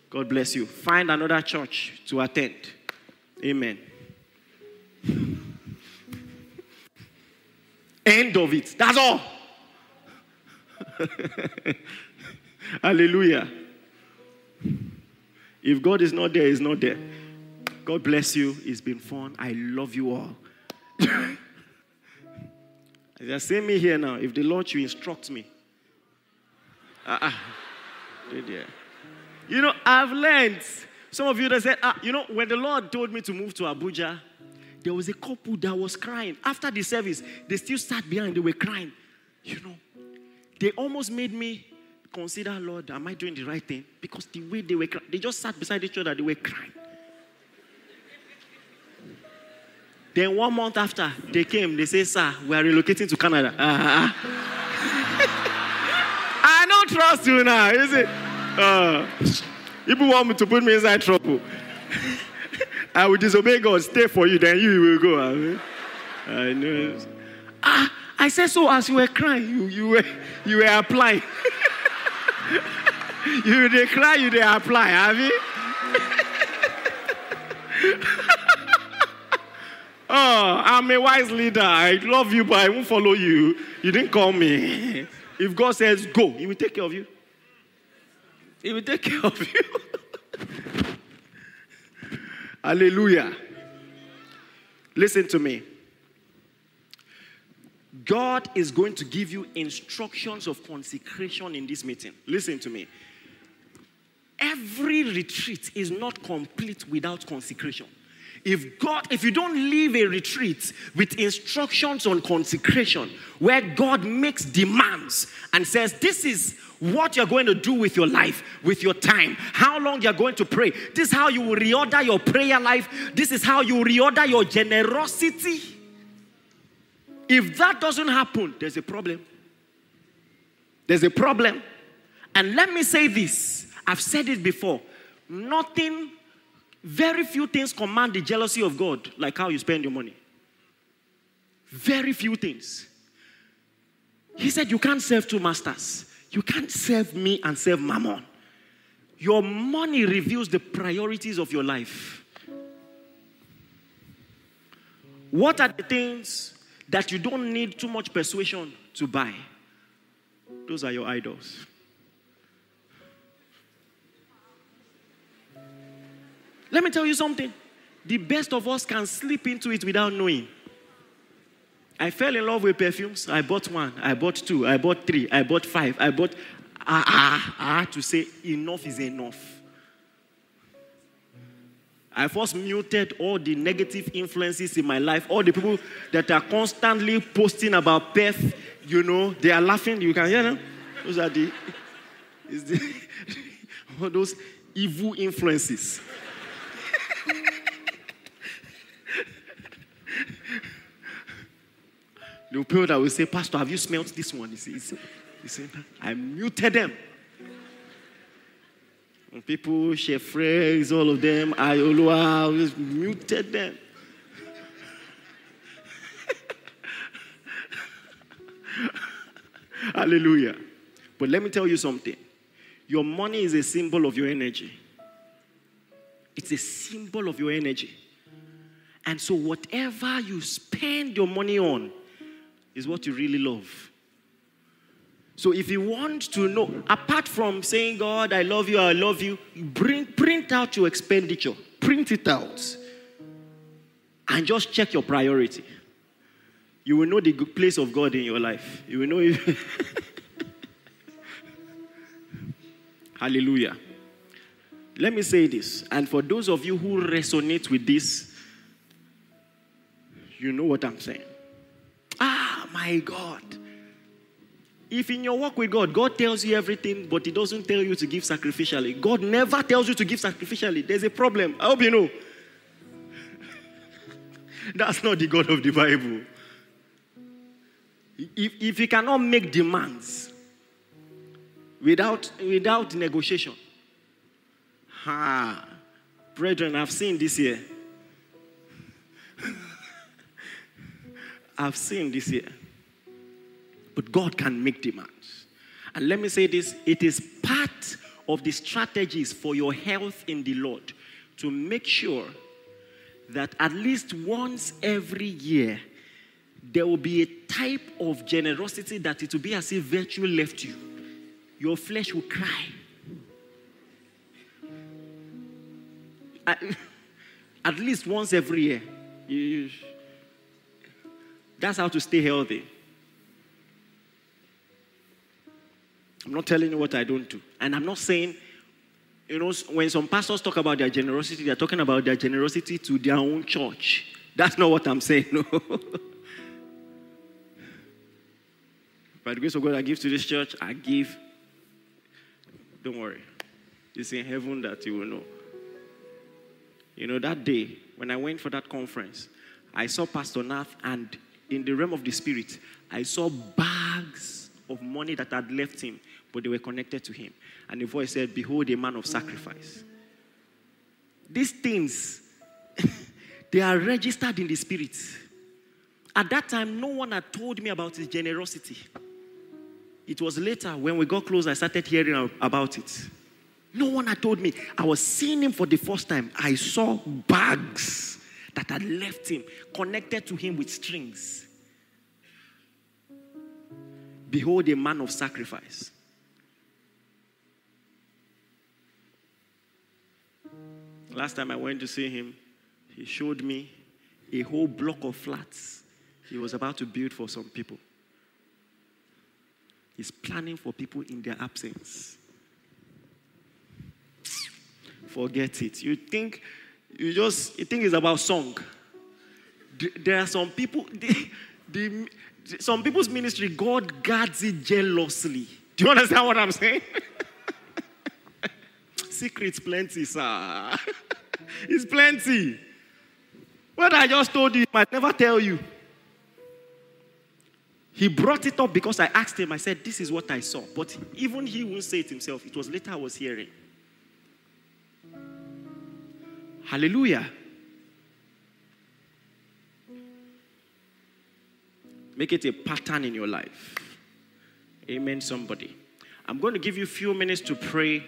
God bless you. Find another church to attend. Amen. End of it. That's all. <laughs> Hallelujah. If God is not there, He's not there. God bless you. It's been fun. I love you all. <laughs> They are saying me here now. If the Lord should instruct me. Uh-uh. You know, I've learned. Some of you that said, ah, you know, when the Lord told me to move to Abuja, there was a couple that was crying. After the service, they still sat behind, they were crying. You know, they almost made me consider, Lord, am I doing the right thing? Because the way they were they just sat beside each other, they were crying. Then one month after, they came, they say, Sir, we are relocating to Canada. Uh-huh. <laughs> I don't trust you now, is it? Uh, people want me to put me inside trouble. <laughs> I will disobey God, stay for you, then you will go. I, mean, I know. Ah, I said so as you were crying, you, you, were, you were applying. <laughs> you they cry, you they apply, have you? <laughs> oh, I'm a wise leader. I love you, but I won't follow you. You didn't call me. If God says go, He will take care of you. He will take care of you. <laughs> Hallelujah. Listen to me. God is going to give you instructions of consecration in this meeting. Listen to me. Every retreat is not complete without consecration. If God, if you don't leave a retreat with instructions on consecration, where God makes demands and says, This is what you're going to do with your life, with your time, how long you're going to pray. This is how you will reorder your prayer life. This is how you reorder your generosity. If that doesn't happen, there's a problem. There's a problem. And let me say this I've said it before. Nothing, very few things command the jealousy of God, like how you spend your money. Very few things. He said, You can't serve two masters. You can't serve me and serve mammon. Your money reveals the priorities of your life. What are the things that you don't need too much persuasion to buy? Those are your idols. Let me tell you something. The best of us can slip into it without knowing. I fell in love with perfumes. I bought one, I bought two, I bought three, I bought five, I bought. Ah, ah, ah to say, enough is enough. I first muted all the negative influences in my life, all the people that are constantly posting about perf, you know, they are laughing. You can hear them. Those are the, the <laughs> all those evil influences. <laughs> The people that will say, Pastor, have you smelt this one? He says, he said, I muted them. People, share phrase, all of them, I always muted them. <laughs> Hallelujah. But let me tell you something your money is a symbol of your energy, it's a symbol of your energy. And so, whatever you spend your money on is what you really love. So, if you want to know, apart from saying, God, I love you, I love you, bring, print out your expenditure, print it out, and just check your priority. You will know the place of God in your life. You will know if. <laughs> Hallelujah. Let me say this, and for those of you who resonate with this, you know what I'm saying. Ah, my God. If in your walk with God, God tells you everything, but He doesn't tell you to give sacrificially, God never tells you to give sacrificially. There's a problem. I hope you know. <laughs> That's not the God of the Bible. If, if He cannot make demands without, without negotiation, ha, brethren, I've seen this year. <laughs> I've seen this year. But God can make demands. And let me say this it is part of the strategies for your health in the Lord to make sure that at least once every year there will be a type of generosity that it will be as if virtue left you. Your flesh will cry. <laughs> At least once every year. That's how to stay healthy. I'm not telling you what I don't do. And I'm not saying, you know, when some pastors talk about their generosity, they're talking about their generosity to their own church. That's not what I'm saying, no. <laughs> By the grace of God, I give to this church, I give. Don't worry. It's in heaven that you will know. You know, that day, when I went for that conference, I saw Pastor Nath and in the realm of the spirit, I saw bags of money that had left him, but they were connected to him. And the voice said, Behold, a man of sacrifice. These things, <laughs> they are registered in the spirit. At that time, no one had told me about his generosity. It was later when we got close, I started hearing about it. No one had told me. I was seeing him for the first time. I saw bags that had left him, connected to him with strings. Behold, a man of sacrifice. Last time I went to see him, he showed me a whole block of flats he was about to build for some people. He's planning for people in their absence. Forget it. You think you just you think it's about song. There are some people, some people's ministry, God guards it jealously. Do you understand what I'm saying? <laughs> Secrets plenty, sir. <laughs> it's plenty. What I just told you, I might never tell you. He brought it up because I asked him, I said, This is what I saw. But even he won't say it himself. It was later I was hearing. Hallelujah. Make it a pattern in your life. Amen, somebody. I'm going to give you a few minutes to pray.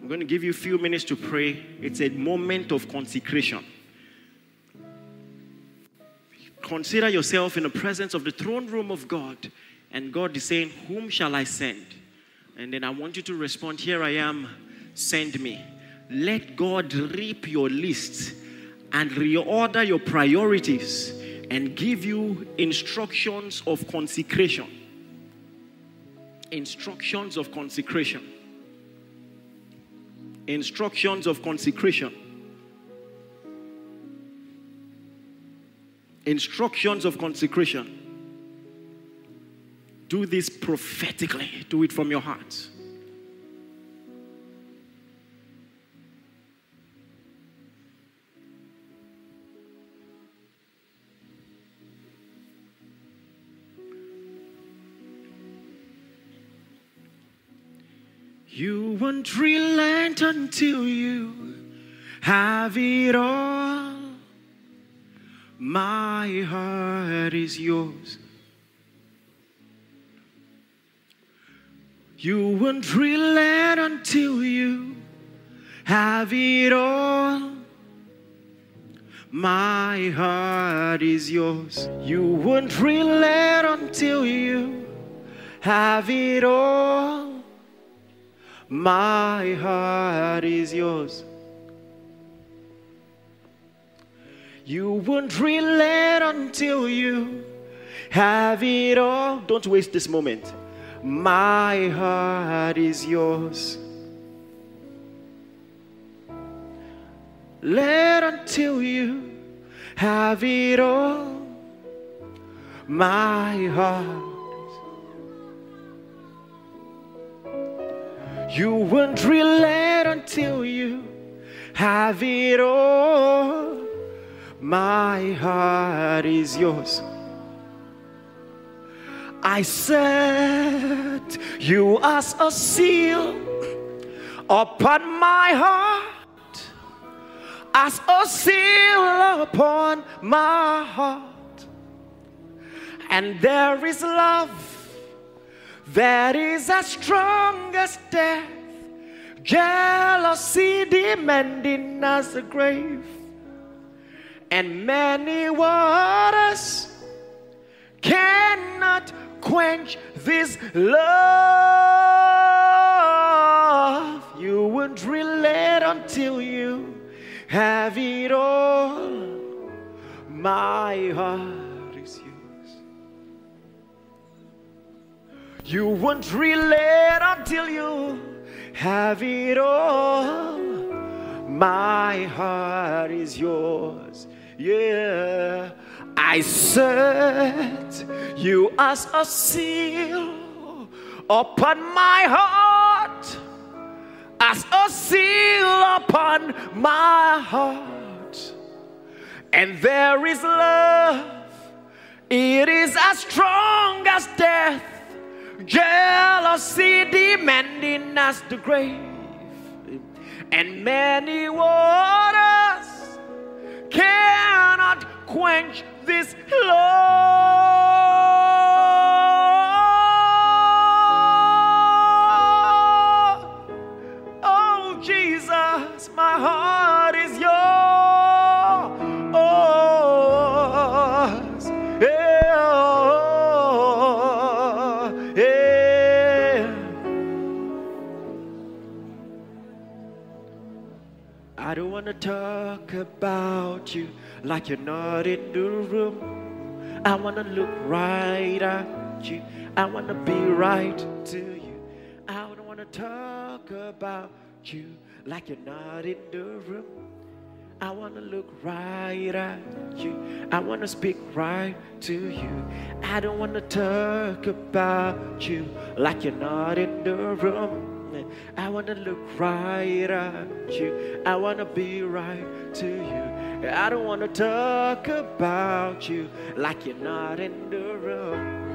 I'm going to give you a few minutes to pray. It's a moment of consecration. Consider yourself in the presence of the throne room of God, and God is saying, Whom shall I send? And then I want you to respond, Here I am, send me let God reap your list and reorder your priorities and give you instructions of consecration. Instructions of consecration. Instructions of consecration. Instructions of consecration. Do this prophetically, do it from your heart. You won't relent until you have it all. My heart is yours. You won't relent until you have it all. My heart is yours. You won't relent until you have it all. My heart is yours. You won't relent until you have it all. Don't waste this moment. My heart is yours. Let until you have it all. My heart. You won't relent until you have it all. My heart is yours. I set you as a seal upon my heart, as a seal upon my heart. And there is love that is as strong as death, jealousy demanding as a grave, and many waters cannot quench this love. You won't relate until you have it all. My heart You won't relent until you have it all. My heart is yours. Yeah. I set you as a seal upon my heart, as a seal upon my heart. And there is love, it is as strong jealousy demanding as the grave, and many waters cannot quench this love. Talk about you like you're not in the room. I wanna look right at you. I wanna be right to you. I don't wanna talk about you like you're not in the room. I wanna look right at you. I wanna speak right to you. I don't wanna talk about you like you're not in the room. I wanna look right at you. I wanna be right to you. I don't wanna talk about you like you're not in the room.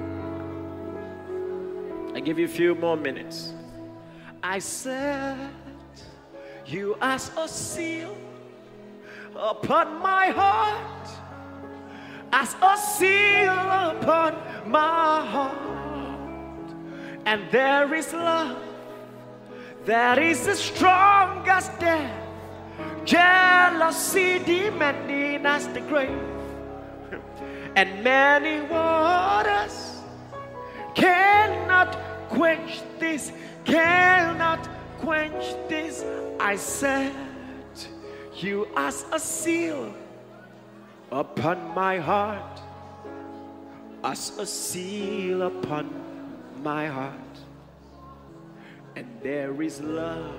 I give you a few more minutes. I said, You as a seal upon my heart, as a seal upon my heart, and there is love that is as strong as death, jealousy demanding as the grave, and many waters cannot quench this, cannot quench this. I set you as a seal upon my heart, as a seal upon my heart and there is love.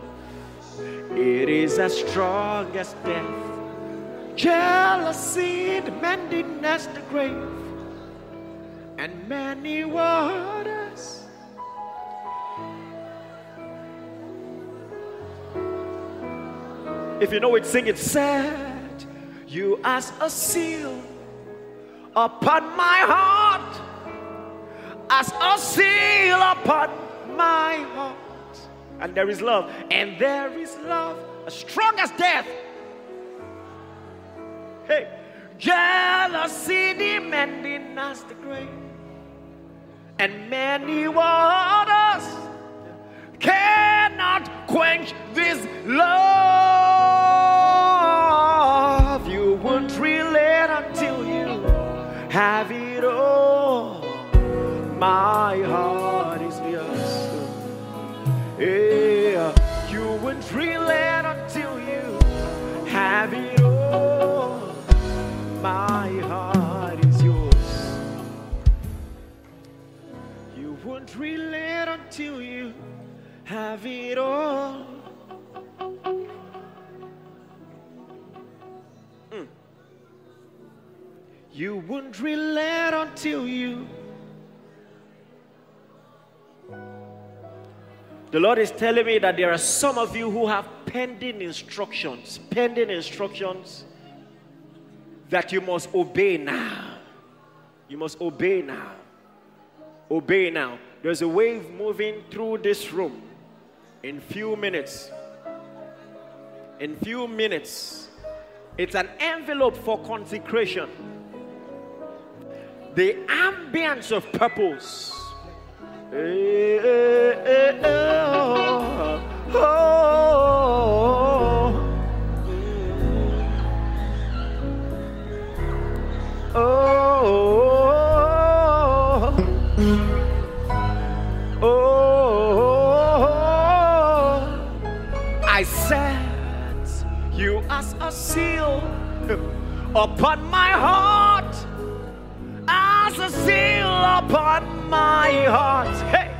It is as strong as death, jealousy demanding as the grave, and many waters. If you know it, sing it. Set you as a seal upon my heart, as a seal upon my heart and there is love, and there is love as strong as death. Hey, jealousy demanding us the grave, and many waters cannot quench this love. You won't relate until you have it all. My My heart is yours. You won't relent until you have it all. Mm. You won't relent until you. The Lord is telling me that there are some of you who have pending instructions, pending instructions that you must obey now. You must obey now. Obey now. There's a wave moving through this room in few minutes. In few minutes. It's an envelope for consecration. The ambience of purpose. Eh, eh, eh, oh, oh, oh, oh, oh, I set you as a seal upon my heart, as a seal upon my heart. Hey,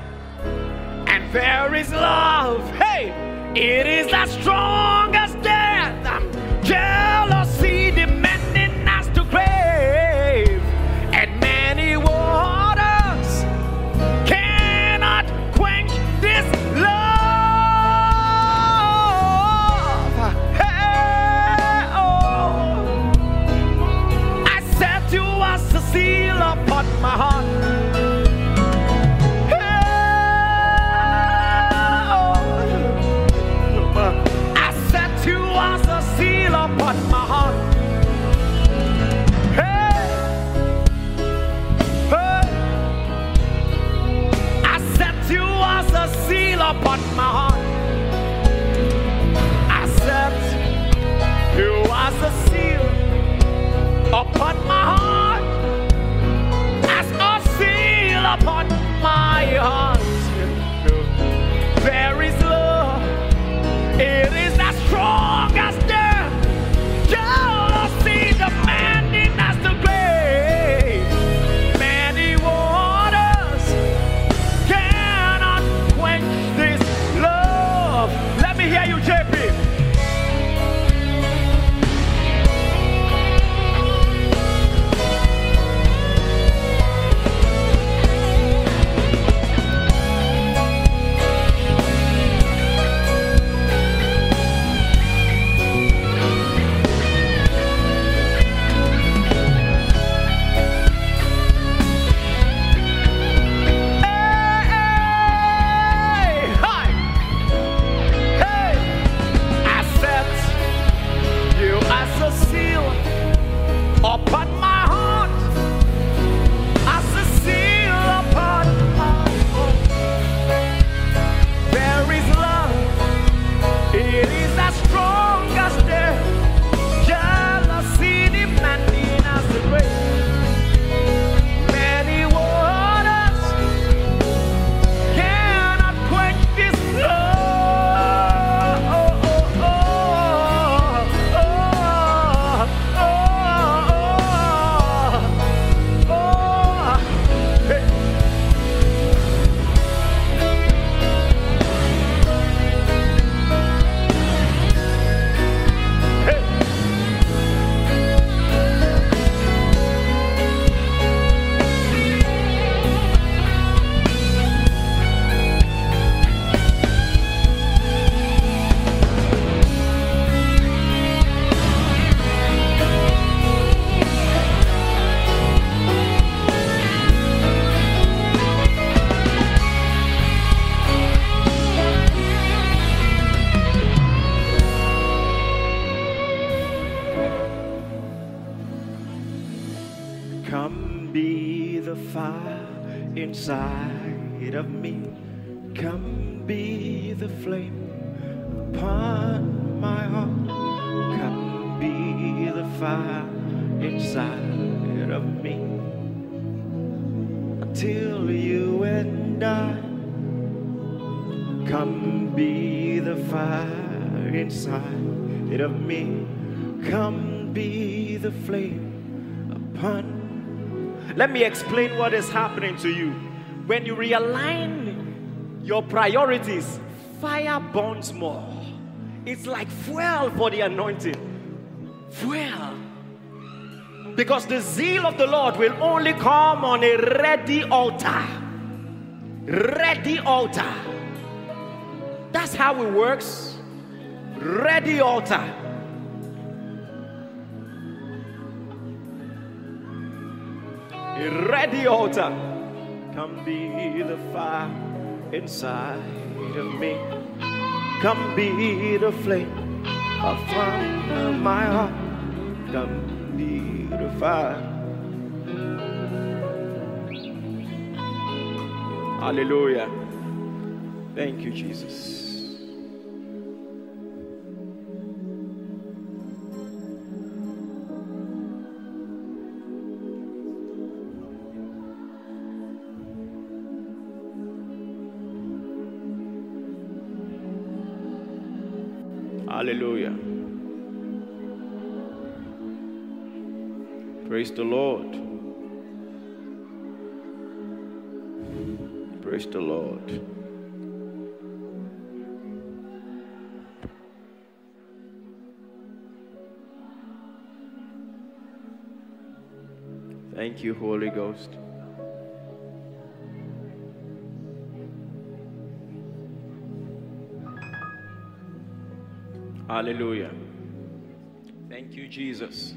and there is love. Hey, it is the strongest me explain what is happening to you. When you realign your priorities, fire burns more. It's like fuel for the anointing. Fuel. Because the zeal of the Lord will only come on a ready altar. Ready altar. That's how it works. Ready altar. A ready altar. Come be the fire inside of me. Come be the flame of my heart. Come be the fire. Hallelujah. Thank you, Jesus. Praise the Lord. Praise the Lord. Thank you, Holy Ghost. Hallelujah. Thank you, Jesus.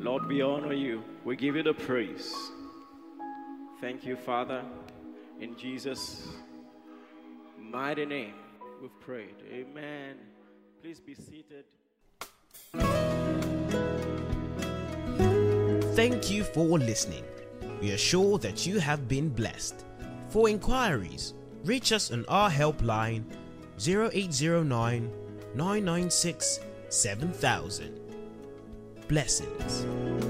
Lord, we honor you. We give you the praise. Thank you, Father. In Jesus' mighty name, we've prayed. Amen. Please be seated. Thank you for listening. We are sure that you have been blessed. For inquiries, reach us on our helpline 0809 996 7000. Blessings.